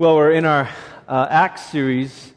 Well, we're in our uh, Acts series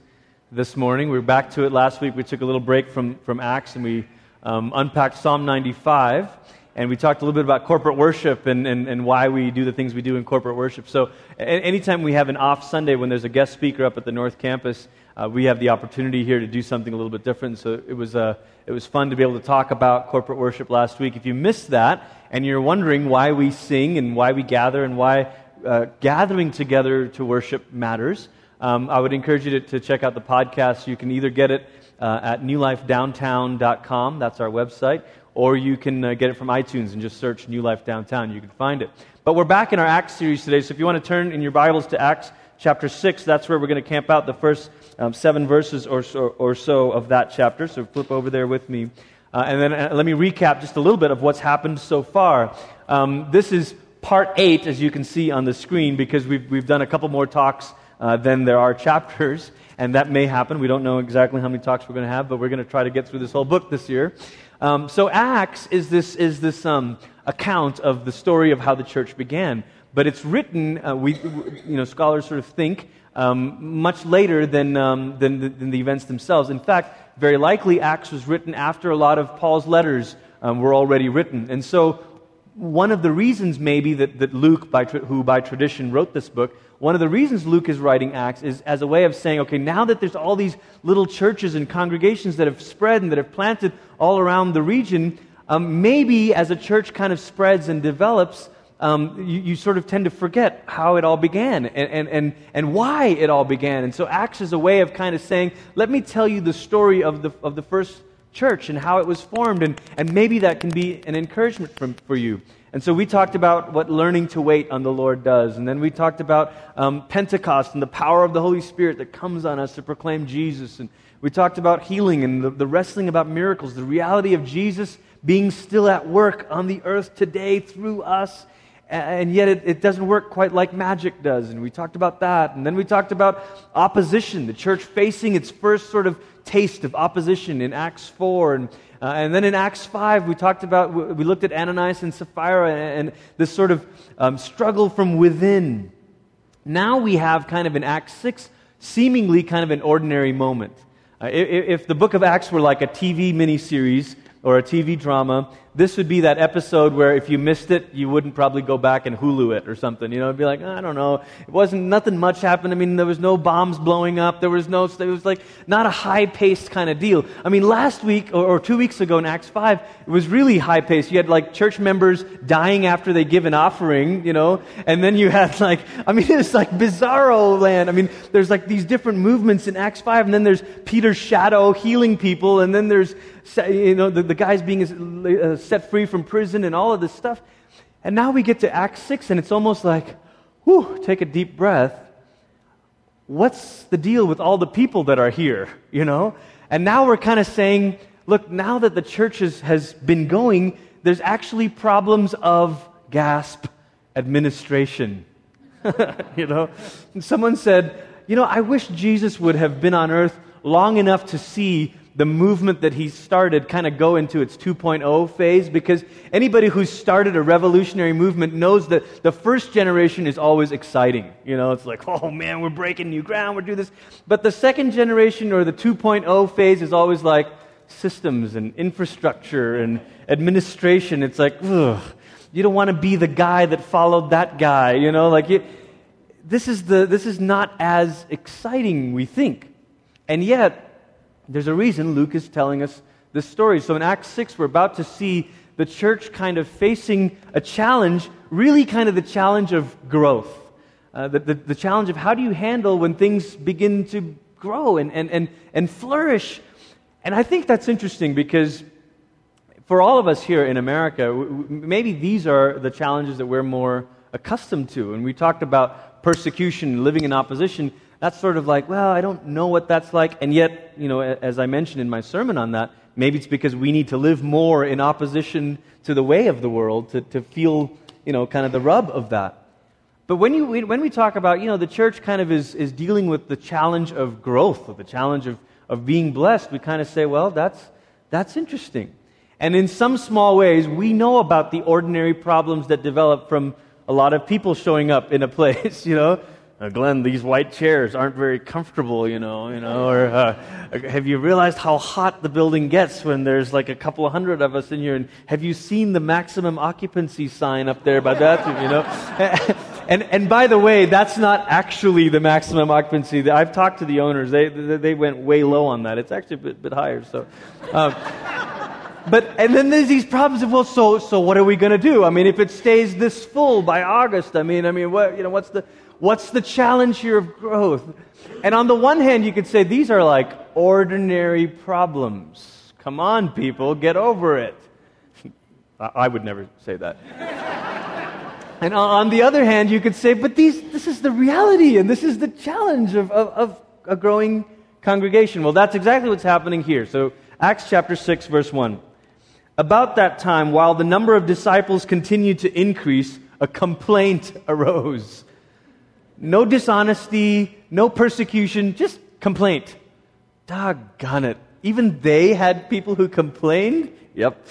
this morning. We were back to it last week. We took a little break from, from Acts and we um, unpacked Psalm 95. And we talked a little bit about corporate worship and, and, and why we do the things we do in corporate worship. So, a- anytime we have an off Sunday when there's a guest speaker up at the North Campus, uh, we have the opportunity here to do something a little bit different. So, it was, uh, it was fun to be able to talk about corporate worship last week. If you missed that and you're wondering why we sing and why we gather and why uh, gathering together to worship matters, um, I would encourage you to, to, check out the podcast. You can either get it uh, at newlifedowntown.com, that's our website, or you can uh, get it from iTunes and just search New Life Downtown. You can find it. But we're back in our Acts series today, so if you want to turn in your Bibles to Acts chapter 6, that's where we're going to camp out the first um, seven verses or so, or so, of that chapter. So flip over there with me. Uh, and then uh, let me recap just a little bit of what's happened so far. Um, this is part eight, as you can see on the screen, because we've, we've done a couple more talks uh, than there are chapters, and that may happen. We don't know exactly how many talks we're going to have, but we're going to try to get through this whole book this year. Um, so, Acts is this, is this um, account of the story of how the church began, but it's written, uh, we, you know, scholars sort of think, um, much later than, um, than, the, than, the, events themselves. In fact, very likely, Acts was written after a lot of Paul's letters um, were already written. And so, one of the reasons, maybe, that, that Luke, by tra- who by tradition wrote this book, one of the reasons Luke is writing Acts is as a way of saying, okay, now that there's all these little churches and congregations that have spread and that have planted all around the region, um, maybe as a church kind of spreads and develops, um, you, you, sort of tend to forget how it all began and, and, and, and why it all began. And so Acts is a way of kind of saying, let me tell you the story of the, of the first church and how it was formed, and, and maybe that can be an encouragement from, for you. And so we talked about what learning to wait on the Lord does. And then we talked about um, Pentecost and the power of the Holy Spirit that comes on us to proclaim Jesus. And we talked about healing and the, the wrestling about miracles, the reality of Jesus being still at work on the earth today through us. And yet it, it doesn't work quite like magic does. And we talked about that. And then we talked about opposition, the church facing its first sort of taste of opposition in Acts 4. And, uh, and then in Acts 5, we talked about, we looked at Ananias and Sapphira and, and this sort of um, struggle from within. Now we have kind of in Acts 6, seemingly kind of an ordinary moment. Uh, if, if the book of Acts were like a TV miniseries or a TV drama, this would be that episode where if you missed it, you wouldn't probably go back and Hulu it or something. You know, it'd be like, I don't know. It wasn't, nothing much happened. I mean, there was no bombs blowing up. There was no, it was like not a high paced kind of deal. I mean, last week or, or two weeks ago in Acts 5, it was really high paced. You had like church members dying after they give an offering, you know, and then you had like, I mean, it's like bizarro land. I mean, there's like these different movements in Acts 5, and then there's Peter's shadow healing people, and then there's, you know, the, the guys being uh, set free from prison and all of this stuff. And now we get to Act 6, and it's almost like, whew, take a deep breath. What's the deal with all the people that are here, you know? And now we're kind of saying, look, now that the church has, has been going, there's actually problems of gasp administration. you know? And someone said, you know, I wish Jesus would have been on earth long enough to see the movement that he started kind of go into its 2.0 phase because anybody who's started a revolutionary movement knows that the first generation is always exciting. You know, it's like, oh man, we're breaking new ground, we're doing this. But the second generation or the 2.0 phase is always like systems and infrastructure and administration. It's like, ugh, you don't want to be the guy that followed that guy, you know, like you, this is the this is not as exciting we think. And yet there's a reason Luke is telling us this story. So in Acts 6, we're about to see the church kind of facing a challenge, really kind of the challenge of growth. Uh, the, the, the, challenge of how do you handle when things begin to grow and, and, and, and flourish. And I think that's interesting because for all of us here in America, maybe these are the challenges that we're more accustomed to. And we talked about persecution, living in opposition that's sort of like, well, I don't know what that's like. And yet, you know, as I mentioned in my sermon on that, maybe it's because we need to live more in opposition to the way of the world to, to feel, you know, kind of the rub of that. But when, you, when we talk about, you know, the church kind of is, is dealing with the challenge of growth, or the challenge of, of being blessed, we kind of say, well, that's, that's interesting. And in some small ways, we know about the ordinary problems that develop from a lot of people showing up in a place, you know. Uh, Glenn, these white chairs aren't very comfortable, you know, you know, or uh, have you realized how hot the building gets when there's like a couple of hundred of us in here? And have you seen the maximum occupancy sign up there by bathroom, you know? and, and by the way, that's not actually the maximum occupancy. I've talked to the owners. They, they went way low on that. It's actually a bit, bit higher, so. Um, but and then there's these problems of well so so what are we going to do i mean if it stays this full by august i mean i mean what you know what's the What's the challenge here of growth? And on the one hand, you could say these are like ordinary problems. Come on, people, get over it. I would never say that. and on the other hand, you could say, but these, this is the reality and this is the challenge of, of, of a growing congregation. Well, that's exactly what's happening here. So, Acts chapter 6, verse 1. About that time, while the number of disciples continued to increase, a complaint arose no dishonesty, no persecution, just complaint. Doggone it. Even they had people who complained? Yep.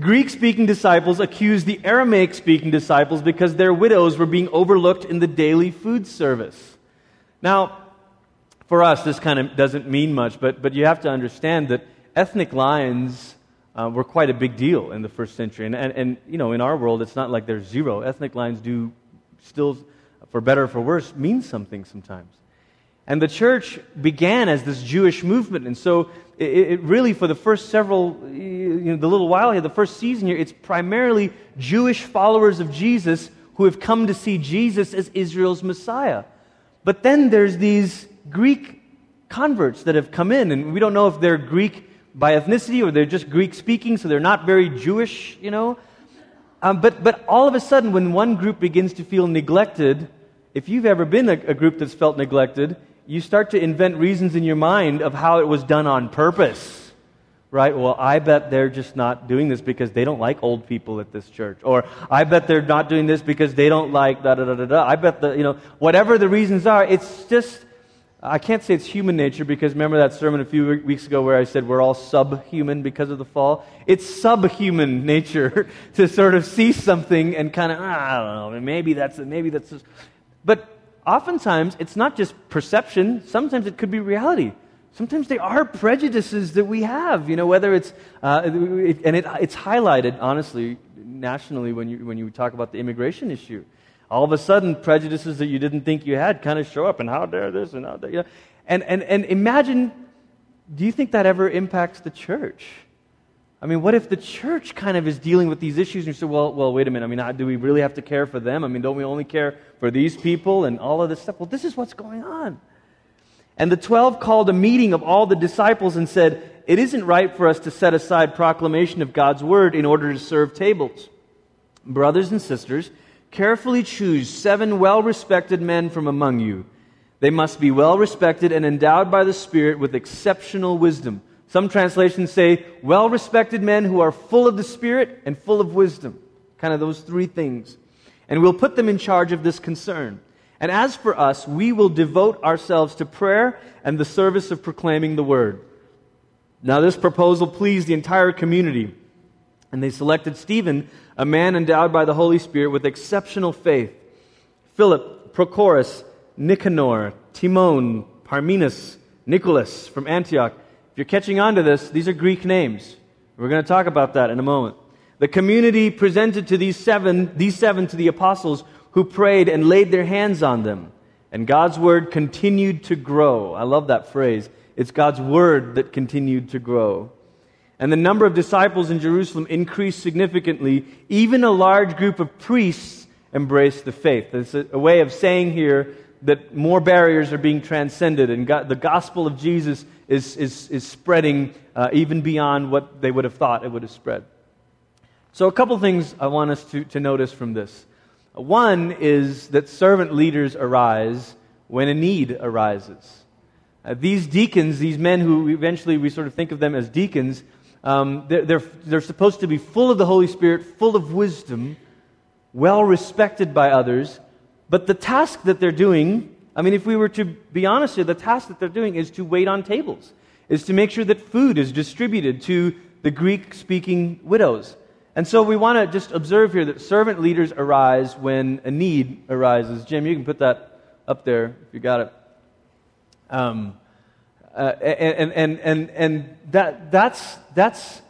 Greek speaking disciples accused the Aramaic speaking disciples because their widows were being overlooked in the daily food service. Now, for us, this kind of doesn't mean much, but, but you have to understand that ethnic lines uh, were quite a big deal in the first century. And, and, and, you know, in our world, it's not like there's zero. Ethnic lines do still for better or for worse, means something sometimes. And the church began as this Jewish movement. And so it, it, really, for the first several, you know, the little while here, the first season here, it's primarily Jewish followers of Jesus who have come to see Jesus as Israel's Messiah. But then there's these Greek converts that have come in, and we don't know if they're Greek by ethnicity or they're just Greek speaking, so they're not very Jewish, you know. Um, but, but all of a sudden, when one group begins to feel neglected, if you've ever been a, a group that's felt neglected, you start to invent reasons in your mind of how it was done on purpose. Right? Well, I bet they're just not doing this because they don't like old people at this church. Or I bet they're not doing this because they don't like da da da da da. I bet the, you know, whatever the reasons are, it's just, I can't say it's human nature because remember that sermon a few weeks ago where I said we're all subhuman because of the fall? It's subhuman nature to sort of see something and kind of, ah, I don't know, maybe that's, maybe that's, just, but oftentimes, it's not just perception, sometimes it could be reality. Sometimes they are prejudices that we have, you know, whether it's, uh, it, and it, it's highlighted, honestly, nationally when you, when you talk about the immigration issue. All of a sudden, prejudices that you didn't think you had kind of show up, and how dare this, and how dare, you know. and, and, and imagine, do you think that ever impacts the church? I mean, what if the church kind of is dealing with these issues and you say, well, well, wait a minute. I mean, do we really have to care for them? I mean, don't we only care for these people and all of this stuff? Well, this is what's going on. And the 12 called a meeting of all the disciples and said, It isn't right for us to set aside proclamation of God's word in order to serve tables. Brothers and sisters, carefully choose seven well respected men from among you. They must be well respected and endowed by the Spirit with exceptional wisdom. Some translations say, well respected men who are full of the Spirit and full of wisdom. Kind of those three things. And we'll put them in charge of this concern. And as for us, we will devote ourselves to prayer and the service of proclaiming the word. Now, this proposal pleased the entire community. And they selected Stephen, a man endowed by the Holy Spirit with exceptional faith, Philip, Prochorus, Nicanor, Timon, Parmenas, Nicholas from Antioch you're catching on to this, these are Greek names. We're going to talk about that in a moment. The community presented to these seven, these seven to the apostles who prayed and laid their hands on them. And God's word continued to grow. I love that phrase. It's God's word that continued to grow. And the number of disciples in Jerusalem increased significantly. Even a large group of priests embraced the faith. It's a, a way of saying here that more barriers are being transcended and God, the gospel of Jesus is, is, is spreading uh, even beyond what they would have thought it would have spread. So, a couple things I want us to, to notice from this. One is that servant leaders arise when a need arises. Uh, these deacons, these men who eventually we sort of think of them as deacons, um, they're, they're, they're supposed to be full of the Holy Spirit, full of wisdom, well respected by others, but the task that they're doing I mean, if we were to be honest here, the task that they're doing is to wait on tables, is to make sure that food is distributed to the Greek speaking widows. And so we want to just observe here that servant leaders arise when a need arises. Jim, you can put that up there if you got it. Um, uh, and, and, and, and that, that's, that's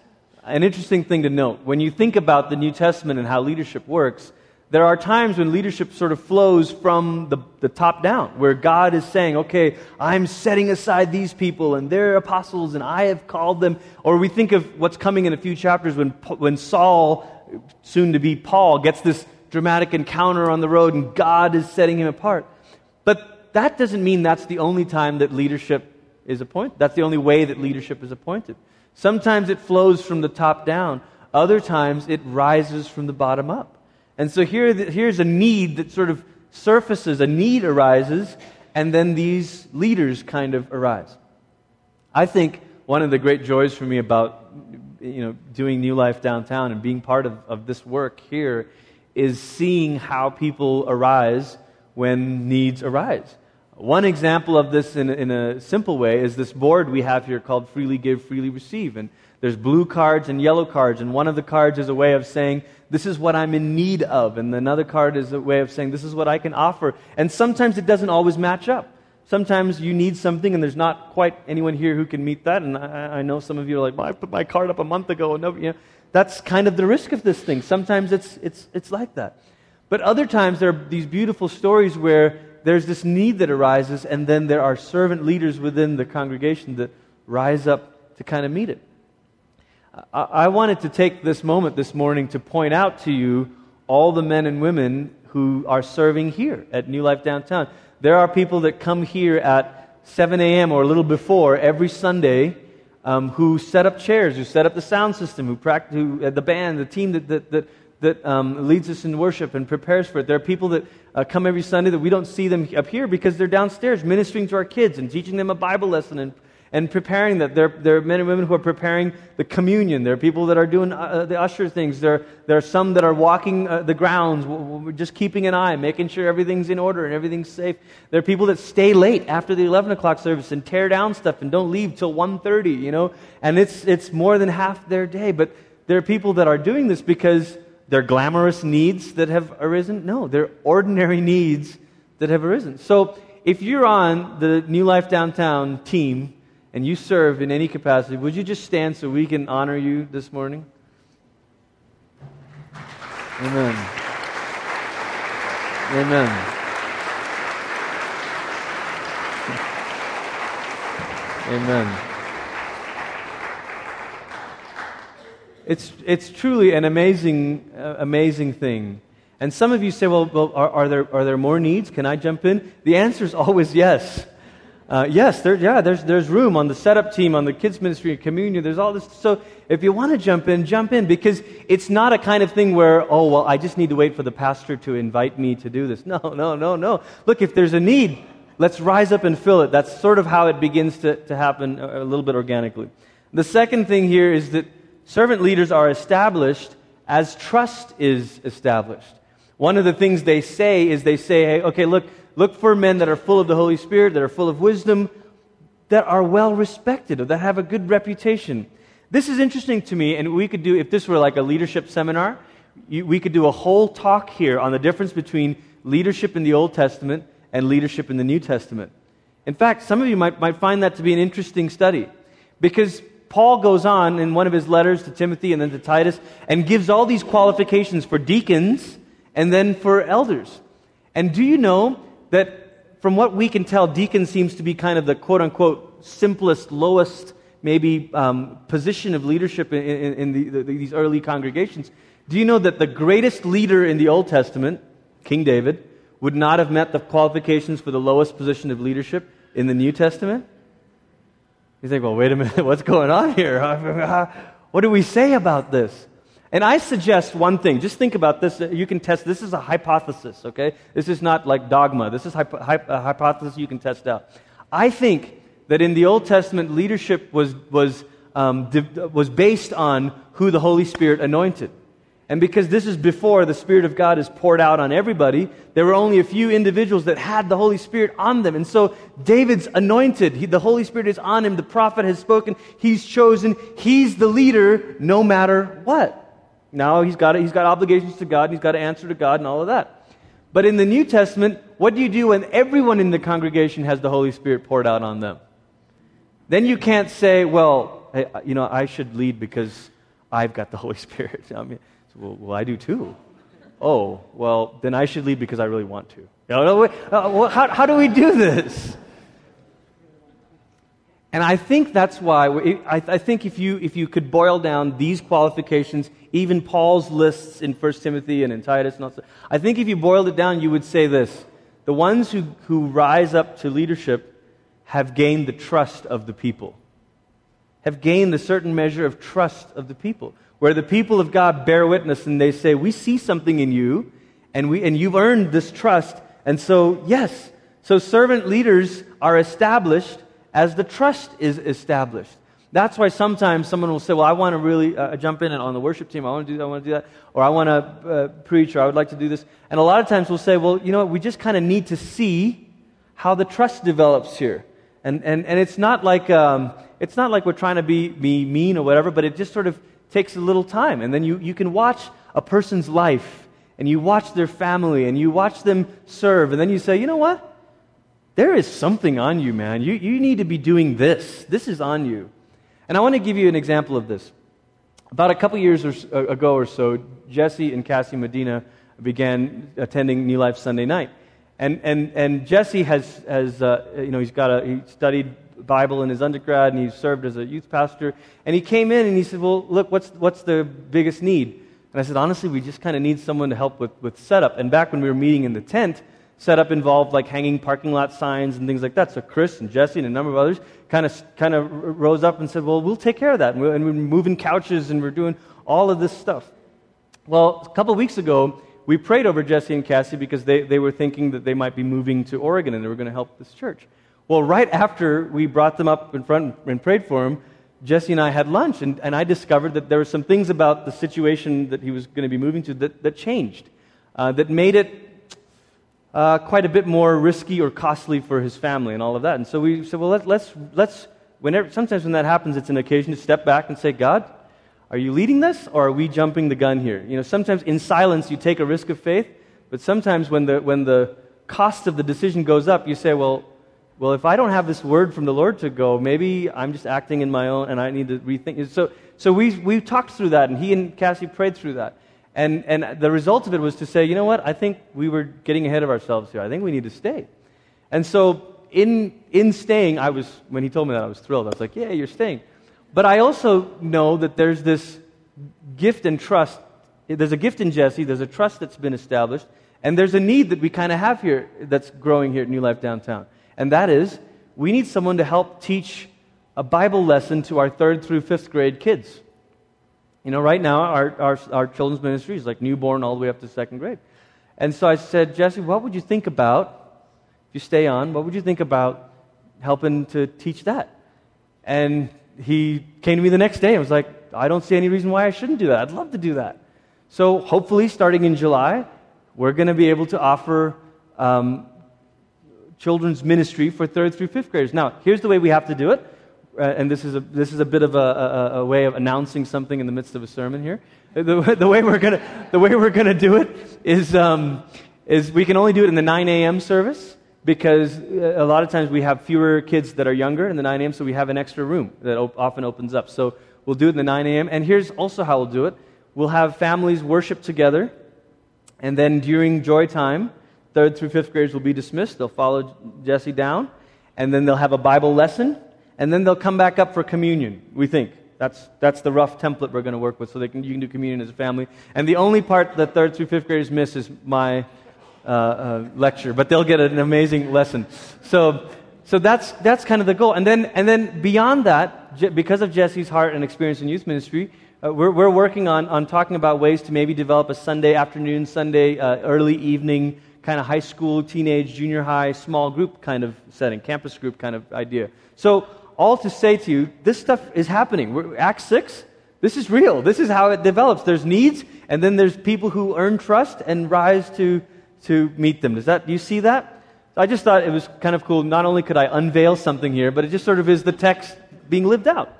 an interesting thing to note. When you think about the New Testament and how leadership works, there are times when leadership sort of flows from the, the top down, where God is saying, okay, I'm setting aside these people and they're apostles and I have called them. Or we think of what's coming in a few chapters when, when Saul, soon to be Paul, gets this dramatic encounter on the road and God is setting him apart. But that doesn't mean that's the only time that leadership is appointed. That's the only way that leadership is appointed. Sometimes it flows from the top down, other times it rises from the bottom up. And so here, here's a need that sort of surfaces, a need arises, and then these leaders kind of arise. I think one of the great joys for me about you know, doing New Life downtown and being part of, of this work here is seeing how people arise when needs arise. One example of this in, in a simple way is this board we have here called Freely Give, Freely Receive. And there's blue cards and yellow cards, and one of the cards is a way of saying, This is what I'm in need of. And another card is a way of saying, This is what I can offer. And sometimes it doesn't always match up. Sometimes you need something, and there's not quite anyone here who can meet that. And I, I know some of you are like, well, I put my card up a month ago. And nobody, you know, that's kind of the risk of this thing. Sometimes it's, it's, it's like that. But other times there are these beautiful stories where there's this need that arises, and then there are servant leaders within the congregation that rise up to kind of meet it. I wanted to take this moment this morning to point out to you all the men and women who are serving here at New Life Downtown. There are people that come here at 7 a.m. or a little before every Sunday um, who set up chairs, who set up the sound system, who practice, who, uh, the band, the team that, that, that, that um, leads us in worship and prepares for it. There are people that uh, come every Sunday that we don't see them up here because they're downstairs ministering to our kids and teaching them a Bible lesson and and preparing that. There, there are men and women who are preparing the communion. There are people that are doing uh, the usher things. There, there are some that are walking uh, the grounds, just keeping an eye, making sure everything's in order and everything's safe. There are people that stay late after the 11 o'clock service and tear down stuff and don't leave till 1.30, you know. And it's, it's more than half their day. But there are people that are doing this because they're glamorous needs that have arisen. No, they're ordinary needs that have arisen. So if you're on the New Life Downtown team, and you serve in any capacity, would you just stand so we can honor you this morning? Amen. Amen. Amen. It's, it's truly an amazing, uh, amazing thing. And some of you say, well, well are, are, there, are there more needs? Can I jump in? The answer is always yes. Uh, yes, there, yeah, there's, there's room on the setup team, on the kids' ministry communion. There's all this. So if you want to jump in, jump in because it's not a kind of thing where, oh, well, I just need to wait for the pastor to invite me to do this. No, no, no, no. Look, if there's a need, let's rise up and fill it. That's sort of how it begins to, to happen a, a little bit organically. The second thing here is that servant leaders are established as trust is established. One of the things they say is they say, hey, okay, look, Look for men that are full of the Holy Spirit, that are full of wisdom, that are well respected, or that have a good reputation. This is interesting to me, and we could do, if this were like a leadership seminar, we could do a whole talk here on the difference between leadership in the Old Testament and leadership in the New Testament. In fact, some of you might, might find that to be an interesting study because Paul goes on in one of his letters to Timothy and then to Titus and gives all these qualifications for deacons and then for elders. And do you know that from what we can tell, deacon seems to be kind of the quote unquote simplest, lowest, maybe um, position of leadership in, in, in the, the, these early congregations. Do you know that the greatest leader in the Old Testament, King David, would not have met the qualifications for the lowest position of leadership in the New Testament? You think, well, wait a minute, what's going on here? what do we say about this? And I suggest one thing. Just think about this. You can test. This is a hypothesis, okay? This is not like dogma. This is a hypothesis you can test out. I think that in the Old Testament, leadership was, was, um, was based on who the Holy Spirit anointed. And because this is before the Spirit of God is poured out on everybody, there were only a few individuals that had the Holy Spirit on them. And so David's anointed. He, the Holy Spirit is on him. The prophet has spoken. He's chosen. He's the leader no matter what. Now he's got, he's got obligations to God, and he's got to answer to God, and all of that. But in the New Testament, what do you do when everyone in the congregation has the Holy Spirit poured out on them? Then you can't say, well, you know, I should lead because I've got the Holy Spirit. I mean, well, well, I do too. Oh, well, then I should lead because I really want to. You know, uh, how, how do we do this? And I think that's why, I think if you, if you could boil down these qualifications, even Paul's lists in 1 Timothy and in Titus, and also, I think if you boiled it down, you would say this. The ones who, who rise up to leadership have gained the trust of the people, have gained a certain measure of trust of the people, where the people of God bear witness and they say, We see something in you, and, we, and you've earned this trust. And so, yes, so servant leaders are established as the trust is established. That's why sometimes someone will say, Well, I want to really uh, jump in and on the worship team. I want to do that. I want to do that. Or I want to uh, preach, or I would like to do this. And a lot of times we'll say, Well, you know what? We just kind of need to see how the trust develops here. And, and, and it's, not like, um, it's not like we're trying to be, be mean or whatever, but it just sort of takes a little time. And then you, you can watch a person's life, and you watch their family, and you watch them serve. And then you say, You know what? There is something on you, man. You, you need to be doing this. This is on you. And I want to give you an example of this. About a couple years or, uh, ago or so, Jesse and Cassie Medina began attending New Life Sunday night. And, and, and Jesse has, has uh, you know, he's got a, he studied Bible in his undergrad and he served as a youth pastor. And he came in and he said, well, look, what's, what's the biggest need? And I said, honestly, we just kind of need someone to help with, with setup. And back when we were meeting in the tent, setup involved like hanging parking lot signs and things like that. So Chris and Jesse and a number of others kind of kind of rose up and said, "Well, we'll take care of that." And we're, and we're moving couches and we're doing all of this stuff. Well, a couple weeks ago, we prayed over Jesse and Cassie because they, they were thinking that they might be moving to Oregon and they were going to help this church. Well, right after we brought them up in front and prayed for them, Jesse and I had lunch, and, and I discovered that there were some things about the situation that he was going to be moving to that, that changed, uh, that made it uh, quite a bit more risky or costly for his family and all of that. And so we said, well, let, let's, let's whenever, sometimes when that happens, it's an occasion to step back and say, God, are you leading this or are we jumping the gun here? You know, sometimes in silence you take a risk of faith, but sometimes when the, when the cost of the decision goes up, you say, well, well, if I don't have this word from the Lord to go, maybe I'm just acting in my own and I need to rethink. So, so we, we talked through that, and he and Cassie prayed through that. And, and the result of it was to say, you know what? I think we were getting ahead of ourselves here. I think we need to stay. And so, in, in staying, I was, when he told me that, I was thrilled. I was like, yeah, you're staying. But I also know that there's this gift and trust. There's a gift in Jesse, there's a trust that's been established, and there's a need that we kind of have here that's growing here at New Life Downtown. And that is, we need someone to help teach a Bible lesson to our third through fifth grade kids. You know, right now, our, our, our children's ministry is like newborn all the way up to second grade. And so I said, Jesse, what would you think about, if you stay on, what would you think about helping to teach that? And he came to me the next day and was like, I don't see any reason why I shouldn't do that. I'd love to do that. So hopefully, starting in July, we're going to be able to offer um, children's ministry for third through fifth graders. Now, here's the way we have to do it and this is, a, this is a bit of a, a, a, way of announcing something in the midst of a sermon here. The, the way we're gonna the way we're gonna do it is, um, is we can only do it in the 9 a.m. service because uh, a lot of times we have fewer kids that are younger in the 9 a.m., so we have an extra room that op- often opens up. So we'll do it in the 9 a.m. And here's also how we'll do it we'll have families worship together, and then during joy time, third through fifth graders will be dismissed. They'll follow Jesse down, and then they'll have a Bible lesson and then they'll come back up for communion, we think. That's, that's the rough template we're going to work with so they can, you can do communion as a family. And the only part that third through fifth graders miss is my uh, uh, lecture, but they'll get an amazing lesson. So, so that's, that's kind of the goal. And then, and then beyond that, because of Jesse's heart and experience in youth ministry, uh, we're, we're working on, on talking about ways to maybe develop a Sunday afternoon, Sunday uh, early evening, kind of high school, teenage, junior high, small group kind of setting, campus group kind of idea. So all to say to you, this stuff is happening. We're, Acts 6, this is real. This is how it develops. There's needs, and then there's people who earn trust and rise to, to meet them. Does that, do you see that? I just thought it was kind of cool. Not only could I unveil something here, but it just sort of is the text being lived out.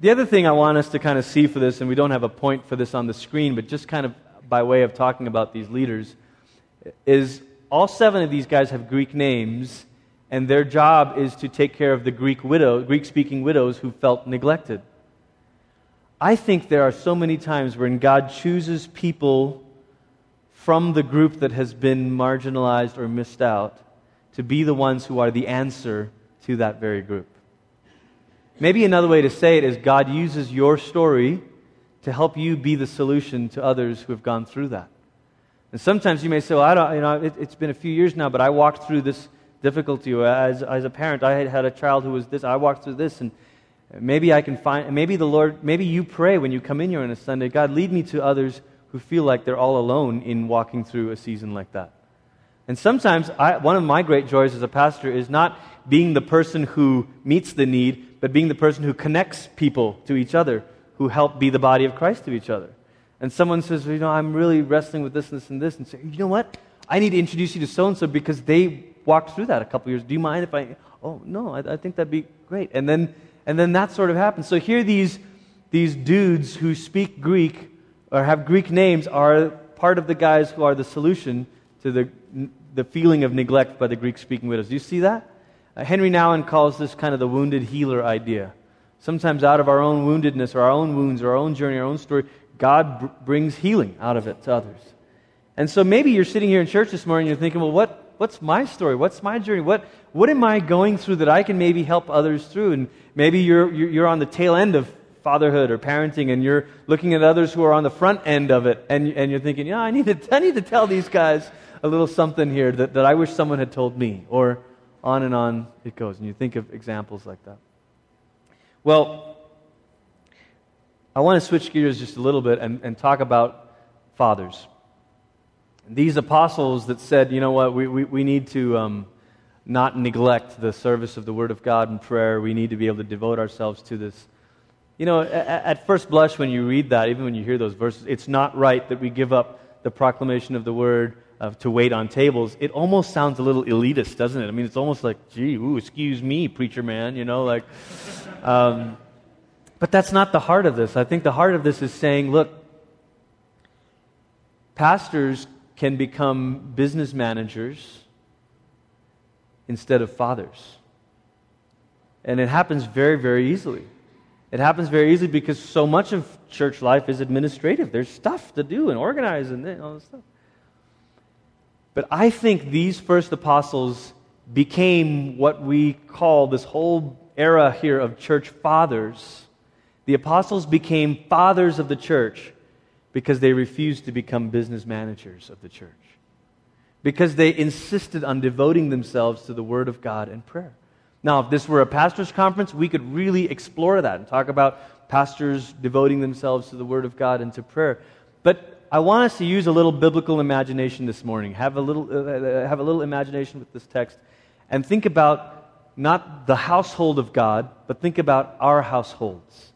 The other thing I want us to kind of see for this, and we don't have a point for this on the screen, but just kind of by way of talking about these leaders, is all seven of these guys have Greek names, and their job is to take care of the Greek widow, Greek-speaking widows who felt neglected. I think there are so many times when God chooses people from the group that has been marginalized or missed out to be the ones who are the answer to that very group. Maybe another way to say it is God uses your story to help you be the solution to others who have gone through that. And sometimes you may say, well, I don't, you know, it, has been a few years now, but I walked through this difficulty. As, as a parent, I had had a child who was this. I walked through this, and maybe I can find, maybe the Lord, maybe you pray when you come in here on a Sunday, God, lead me to others who feel like they're all alone in walking through a season like that. And sometimes I, one of my great joys as a pastor is not being the person who meets the need, but being the person who connects people to each other, who help be the body of Christ to each other. And someone says, well, you know, I'm really wrestling with this and this and this, and say, you know what? I need to introduce you to so and so because they walked through that a couple years. Do you mind if I? Oh no, I, I think that'd be great. And then and then that sort of happens. So here, these these dudes who speak Greek or have Greek names are part of the guys who are the solution to the the feeling of neglect by the Greek speaking widows. Do you see that? Uh, Henri Nouwen calls this kind of the wounded healer idea. Sometimes, out of our own woundedness or our own wounds or our own journey, our own story, God br- brings healing out of it to others. And so maybe you're sitting here in church this morning and you're thinking, well, what, what's my story? What's my journey? What, what am I going through that I can maybe help others through? And maybe you're, you're on the tail end of fatherhood or parenting and you're looking at others who are on the front end of it and, and you're thinking, yeah, I need, to, I need to tell these guys a little something here that, that I wish someone had told me. Or on and on it goes. And you think of examples like that. Well, I want to switch gears just a little bit and, and talk about fathers. These apostles that said, you know what, we, we, we need to um, not neglect the service of the Word of God and prayer. We need to be able to devote ourselves to this. You know, at, at first blush, when you read that, even when you hear those verses, it's not right that we give up the proclamation of the Word uh, to wait on tables, it almost sounds a little elitist, doesn't it? I mean, it's almost like, gee, ooh, excuse me, preacher man, you know, like. Um, but that's not the heart of this. I think the heart of this is saying, look, pastors can become business managers instead of fathers. And it happens very, very easily. It happens very easily because so much of church life is administrative. There's stuff to do and organize and all this stuff. But I think these first apostles became what we call this whole era here of church fathers. The apostles became fathers of the church because they refused to become business managers of the church. Because they insisted on devoting themselves to the Word of God and prayer. Now, if this were a pastor's conference, we could really explore that and talk about pastors devoting themselves to the Word of God and to prayer. But I want us to use a little biblical imagination this morning. Have a little, uh, have a little imagination with this text and think about not the household of God, but think about our households.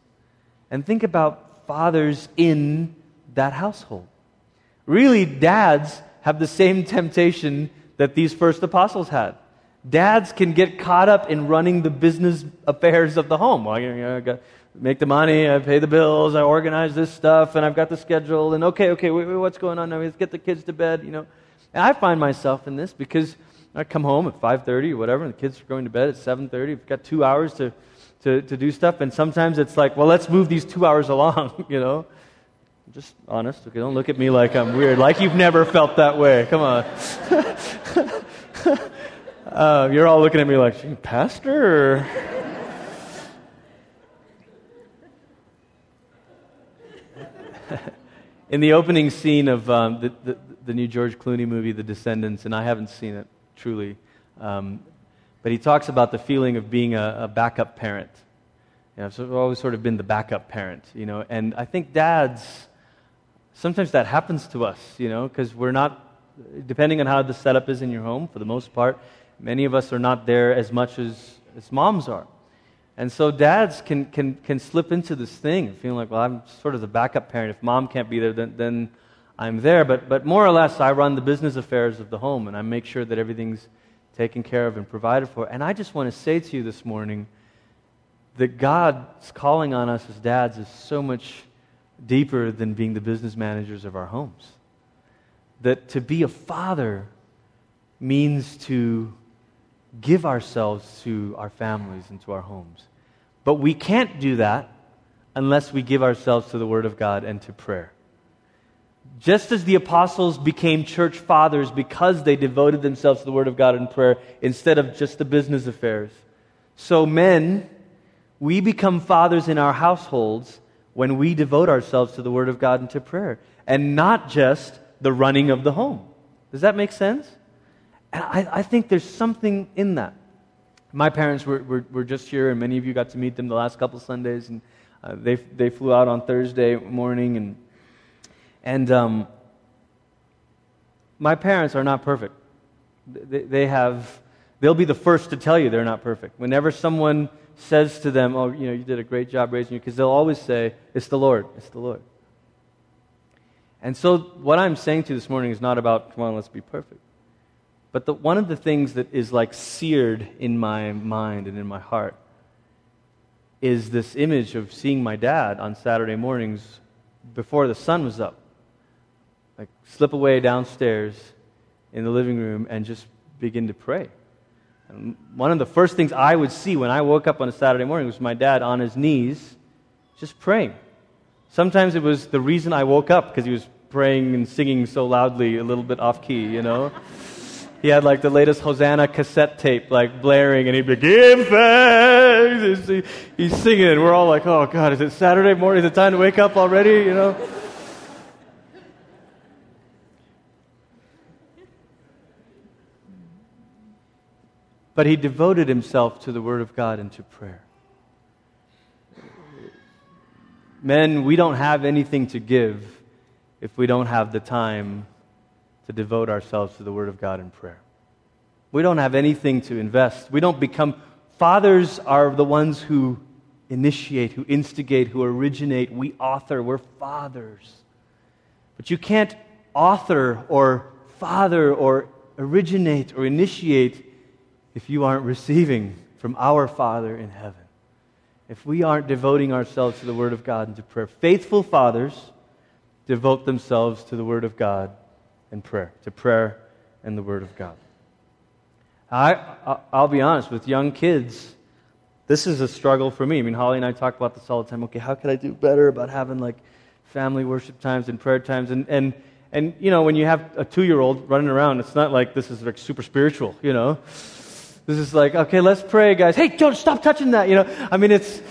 And think about fathers in that household. Really, dads have the same temptation that these first apostles had. Dads can get caught up in running the business affairs of the home. Well, you know, make the money, I pay the bills, I organize this stuff, and I've got the schedule, and okay, okay, wait, wait, what's going on now? Let's get the kids to bed, you know. And I find myself in this because I come home at 5.30 or whatever, and the kids are going to bed at 7.30. We've got two hours to, to, to do stuff, and sometimes it's like, well, let's move these two hours along, you know. Just honest, okay? Don't look at me like I'm weird, like you've never felt that way. Come on. uh, you're all looking at me like, pastor? In the opening scene of um, the, the, the, new George Clooney movie, The Descendants, and I haven't seen it truly, um, but he talks about the feeling of being a, a backup parent. You know, so I've always sort of been the backup parent, you know, and I think dads, sometimes that happens to us, you know, because we're not, depending on how the setup is in your home, for the most part, many of us are not there as much as, as moms are. And so dads can, can, can slip into this thing, feeling like, well, I'm sort of the backup parent. If mom can't be there, then, then I'm there. But, but more or less, I run the business affairs of the home, and I make sure that everything's taken care of and provided for. And I just want to say to you this morning that God's calling on us as dads is so much deeper than being the business managers of our homes. that to be a father means to give ourselves to our families and to our homes. But we can't do that unless we give ourselves to the Word of God and to prayer. Just as the apostles became church fathers because they devoted themselves to the Word of God and prayer instead of just the business affairs, so men, we become fathers in our households when we devote ourselves to the Word of God and to prayer, and not just the running of the home. Does that make sense? And I, I think there's something in that. My parents were, were, were, just here, and many of you got to meet them the last couple Sundays, and uh, they, they flew out on Thursday morning. And, and um, my parents are not perfect. They, they have, they'll be the first to tell you they're not perfect. Whenever someone says to them, Oh, you know, you did a great job raising you, because they'll always say, It's the Lord, it's the Lord. And so, what I'm saying to you this morning is not about, come on, let's be perfect. But the, one of the things that is like seared in my mind and in my heart is this image of seeing my dad on Saturday mornings before the sun was up. Like slip away downstairs in the living room and just begin to pray. And one of the first things I would see when I woke up on a Saturday morning was my dad on his knees just praying. Sometimes it was the reason I woke up because he was praying and singing so loudly, a little bit off key, you know? he had like the latest Hosanna cassette tape like blaring, and he'd be give thanks. He's singing, and we're all like, oh God, is it Saturday morning? Is it time to wake up already? You know. But he devoted himself to the Word of God and to prayer. Men, we don't have anything to give if we don't have the time to devote ourselves to the Word of God in prayer. We don't have anything to invest. We don't become. Fathers are the ones who initiate, who instigate, who originate. We author. We're fathers. But you can't author or father or originate or initiate if you aren't receiving from our Father in heaven. If we aren't devoting ourselves to the Word of God and to prayer. Faithful fathers devote themselves to the Word of God and prayer, to prayer and the Word of God. I, I'll be honest, with young kids, this is a struggle for me. I mean, Holly and I talk about this all the time. Okay, how can I do better about having like family worship times and prayer times? And, and, and you know, when you have a two year old running around, it's not like this is like super spiritual, you know? This is like, okay, let's pray, guys. Hey, don't stop touching that, you know? I mean, it's,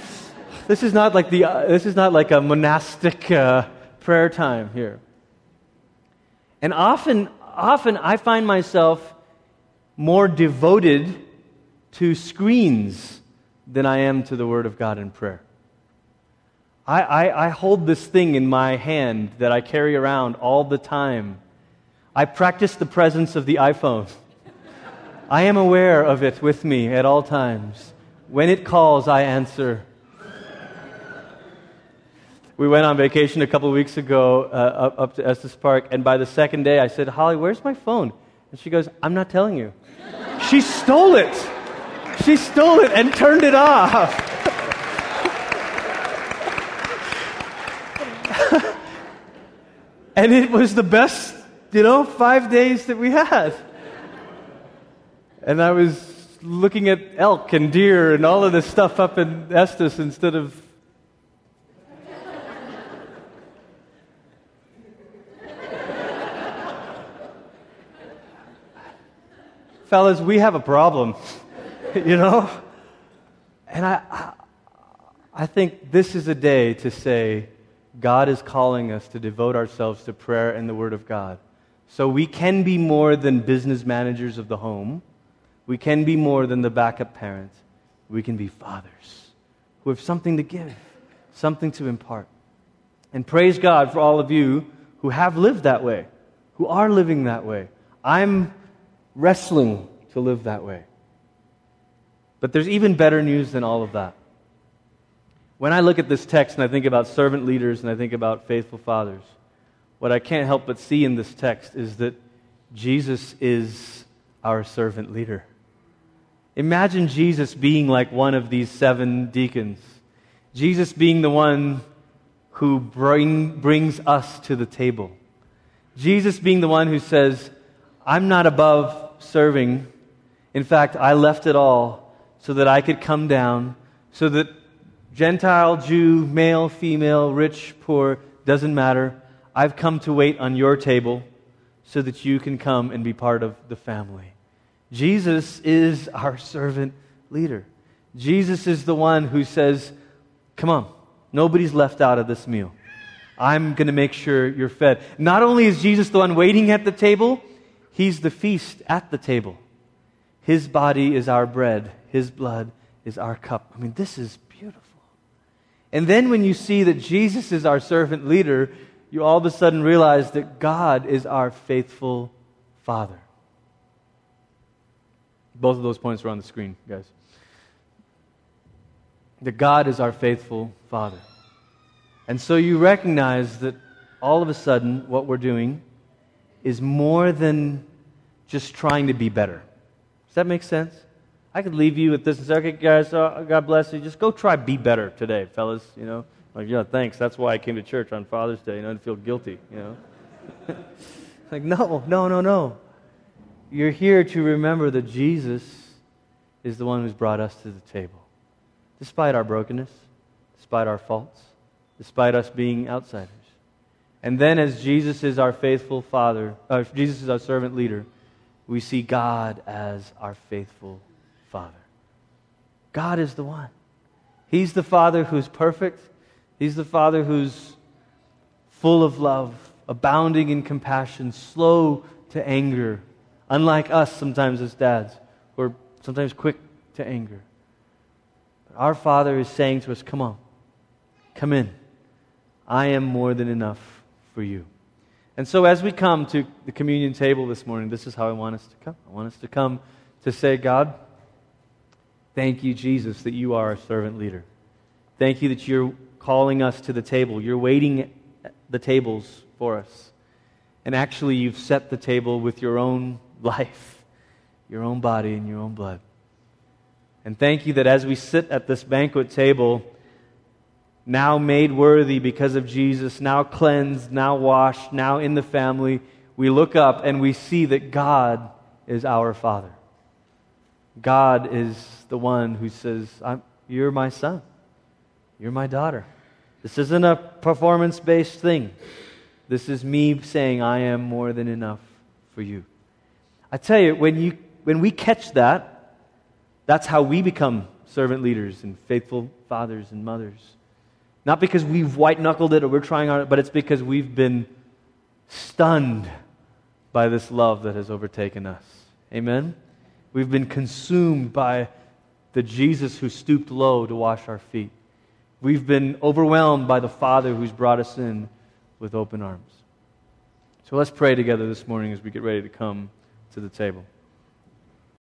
this is not like the, uh, this is not like a monastic uh, prayer time here. And often, often I find myself more devoted to screens than I am to the Word of God in prayer. I, I, I, hold this thing in my hand that I carry around all the time. I practice the presence of the iPhone. I am aware of it with me at all times. When it calls, I answer we went on vacation a couple weeks ago uh, up, up to Estes Park, and by the second day, I said, Holly, where's my phone? And she goes, I'm not telling you. she stole it. She stole it and turned it off. and it was the best, you know, five days that we had. And I was looking at elk and deer and all of this stuff up in Estes instead of fellas, we have a problem, you know? And I, I think this is a day to say, God is calling us to devote ourselves to prayer and the Word of God. So we can be more than business managers of the home. We can be more than the backup parents. We can be fathers who have something to give, something to impart. And praise God for all of you who have lived that way, who are living that way. I'm wrestling to live that way. But there's even better news than all of that. When I look at this text and I think about servant leaders and I think about faithful fathers, what I can't help but see in this text is that Jesus is our servant leader. Imagine Jesus being like one of these seven deacons. Jesus being the one who bring, brings us to the table. Jesus being the one who says, I'm not above serving. In fact, I left it all so that I could come down, so that Gentile, Jew, male, female, rich, poor, doesn't matter. I've come to wait on your table so that you can come and be part of the family. Jesus is our servant leader. Jesus is the one who says, Come on, nobody's left out of this meal. I'm going to make sure you're fed. Not only is Jesus the one waiting at the table, he's the feast at the table. His body is our bread, his blood is our cup. I mean, this is beautiful. And then when you see that Jesus is our servant leader, you all of a sudden realize that God is our faithful Father. Both of those points are on the screen, guys. That God is our faithful Father. And so you recognize that all of a sudden what we're doing is more than just trying to be better. Does that make sense? I could leave you with this and say, okay, guys, uh, God bless you. Just go try be better today, fellas. You know, like, yeah, thanks. That's why I came to church on Father's Day. You know, I didn't feel guilty. You know, like no, no, no, no. You're here to remember that Jesus is the one who's brought us to the table, despite our brokenness, despite our faults despite us being outsiders. And then, as Jesus is our faithful Father, uh, Jesus is our servant leader, we see God as our faithful Father. God is the one. He's the Father who's perfect, He's the Father who's full of love, abounding in compassion, slow to anger, unlike us sometimes as dads, who are sometimes quick to anger. But our Father is saying to us, Come on, come in. I am more than enough for you. And so, as we come to the communion table this morning, this is how I want us to come. I want us to come to say, God, thank you, Jesus, that you are our servant leader. Thank you that you're calling us to the table. You're waiting the tables for us. And actually, you've set the table with your own life, your own body, and your own blood. And thank you that as we sit at this banquet table, now made worthy because of Jesus, now cleansed, now washed, now in the family, we look up and we see that God is our Father. God is the one who says, You're my son. You're my daughter. This isn't a performance based thing. This is me saying, I am more than enough for you. I tell you, when, you, when we catch that, that's how we become servant leaders and faithful fathers and mothers. Not because we've white knuckled it or we're trying on it, but it's because we've been stunned by this love that has overtaken us. Amen? We've been consumed by the Jesus who stooped low to wash our feet. We've been overwhelmed by the Father who's brought us in with open arms. So let's pray together this morning as we get ready to come to the table.